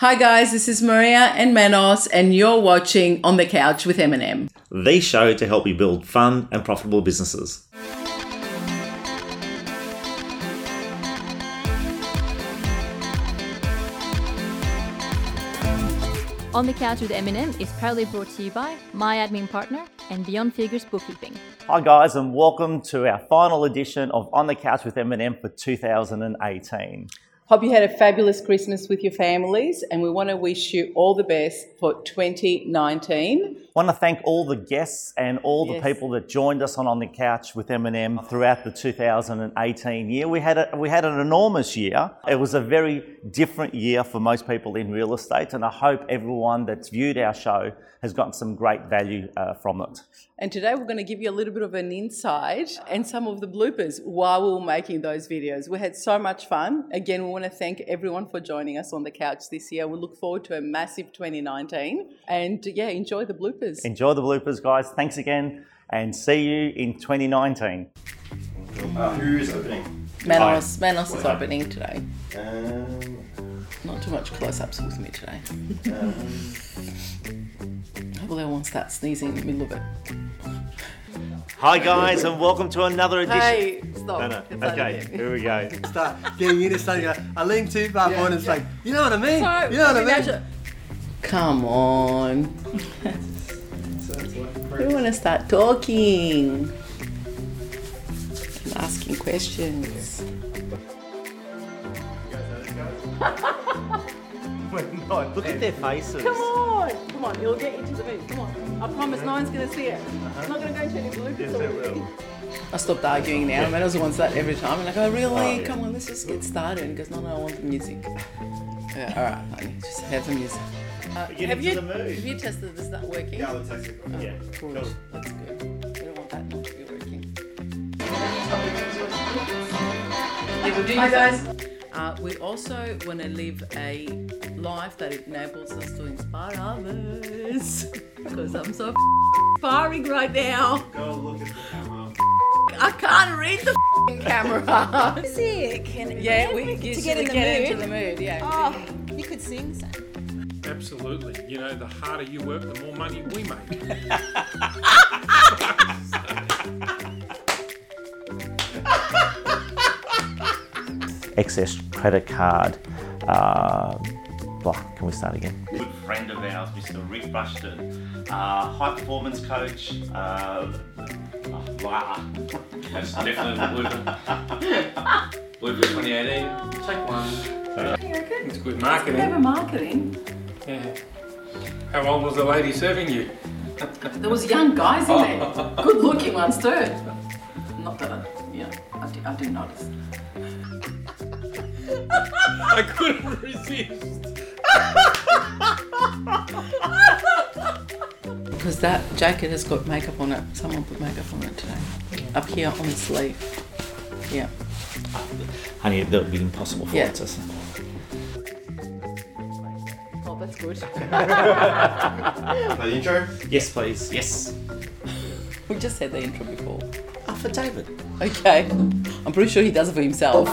Hi guys, this is Maria and Manos, and you're watching On the Couch with M&M. the show to help you build fun and profitable businesses. On the Couch with M&M is proudly brought to you by my admin partner and Beyond Figures Bookkeeping. Hi, guys, and welcome to our final edition of On the Couch with M&M for 2018. Hope you had a fabulous Christmas with your families, and we want to wish you all the best for 2019. I want to thank all the guests and all the Yes. people that joined us on On the Couch with M&M throughout the 2018 year. We had a, we had an enormous year. It was a very different year for most people in real estate, and I hope everyone that's viewed our show has gotten some great value uh, from it. And today we're going to give you a little bit of an insight and some of the bloopers while we were making those videos. We had so much fun. Again, we want to thank everyone for joining us on the couch this year. We look forward to a massive 2019. And yeah, enjoy the bloopers. Enjoy the bloopers, guys. Thanks again, and see you in 2019. Uh, who is opening? Manos, Manos is opening today. Um, Not too much close ups with me today. um, Hopefully, I won't start sneezing in the middle of it. Hi, guys, and welcome to another edition. Hey, stop. No, no. It's Okay, again. here we go. start getting in and starting to go, I lean too far forward and it's like, you know what I mean? Sorry, you know what I mean? Dasha. Come on. we want to start talking and asking questions. No, look at their faces. Come on, come on, it'll get you to the mood. Come on, I promise no one's gonna see it. Uh-huh. I'm not gonna go into any bloopers. I stopped arguing now. I mean, I was wants that every time. I'm like, oh really? Oh, come on, let's just get started. And he goes, no, no, I want the music. Yeah, all right, honey, just have the music. Uh, have you have you tested this not working? yeah, let's text it. Yeah, Good. cool. That's good. We don't want that not to be working. Hi guys. Uh, we also want to live a life that enables us to inspire others. Because I'm so firing right now. Go look at the camera. I can't read the camera. music and yeah, we to used get to in the get mood. into the mood. Yeah. Oh, you could sing, son. Absolutely. You know, the harder you work, the more money we make. Excess credit card. Uh, blah, can we start again? Good friend of ours, Mr. Rick Rushton, uh, high performance coach. Uh, blah. That's definitely the blooper. blooper 2018. Take one. It's good marketing. marketing. Yeah. How old was the lady serving you? There was young guys in there. Good looking ones too. Not that I, yeah, I, did, I didn't notice. I couldn't resist. Because that jacket has got makeup on it. Someone put makeup on it today. Up here on the sleeve. Yeah. Honey, that would be impossible for Yeah. us. Good. The intro? Yes, please. Yes. we just had the intro before. Oh, for David. Okay. I'm pretty sure he does it for himself.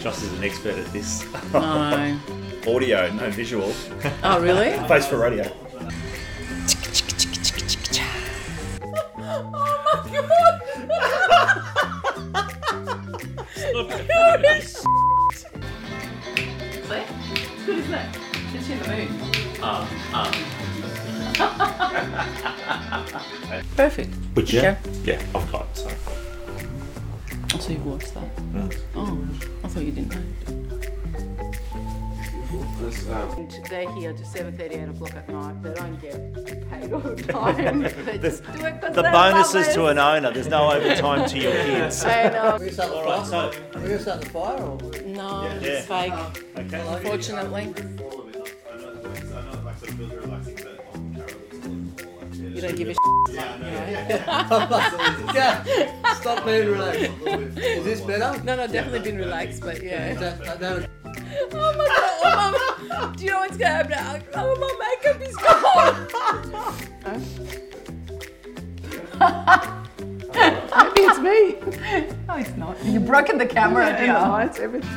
Josh is an expert at this. No. Audio, no visual. Oh, really? Face for radio. Oh, See? isn't it? Gets you in the mood. Perfect. Would you? Yeah, I've got. So. Oh, so you've watched that? Mm. Oh, I thought you didn't know. Um, and They're here to 7.30, 8 o'clock at night. They don't get paid all the time. they just do it 'cause The they bonuses to an owner. There's no overtime to your kids. I know. Are we start the All right, fire? so Are we gonna start the fire or? No, Yeah. it's fake. Oh, okay. Unfortunately, you don't give a Yeah, stop being relaxed. Is this better? No, no, definitely been relaxed, but yeah. That, that, that, Oh my god! Oh my, do you know what's gonna happen? now? Oh, my makeup is gone. Maybe it's me. No, it's not. You've broken the camera. Yeah, it's everything.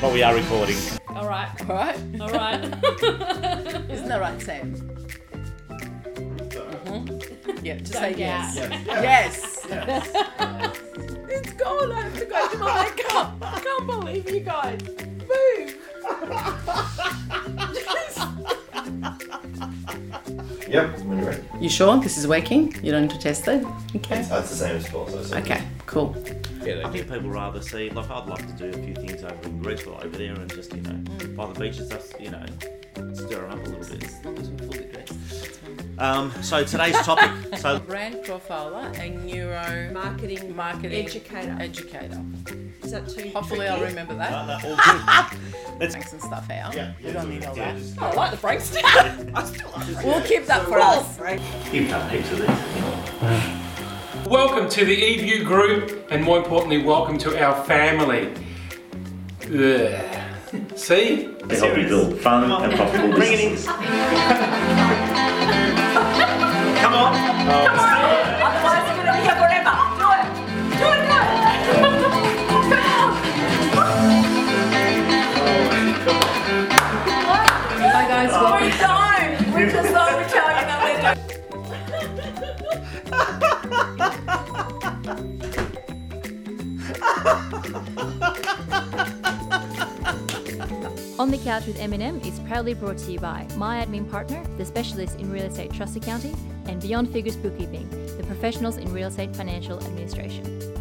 but we are recording. All right. All right. All right. Isn't that right, Sam? Mhm. Yeah, just say Don't yes. yes. Yes. it's gone. I have to go to my makeup. I can't believe you guys. Move. Yep, when you're ready. You sure this is working? You don't need to test it? Okay. It's, that's the same as before. So it's Okay, cool. I think people rather see, like, I'd love to do a few things over in Greece or over there and just, you know, by the beach and stuff, you know, stir them up a little bit. As long as we fully do. Um, so today's topic. So Brand profiler and neuro Marketing, marketing educator. educator. Is that too Hopefully, tricky? I'll remember that. uh, all good. Let's Franks and stuff out. Yeah, we don't need all yeah, that. just- I like the Franks. we'll keep that for us. Keep that done heaps of this. Welcome to the eView group, and more importantly, welcome to our family. Ugh. See? They help you build fun and profitable businesses. Come on. Otherwise, Couch with M&M is proudly brought to you by my admin partner, the specialist in real estate trust accounting, and Beyond Figures Bookkeeping, the professionals in real estate financial administration.